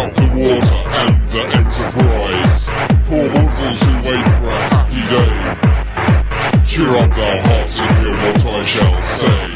up the water and the enterprise. Poor mortals who wait for a happy day. Cheer up thou hearts and hear what I shall say.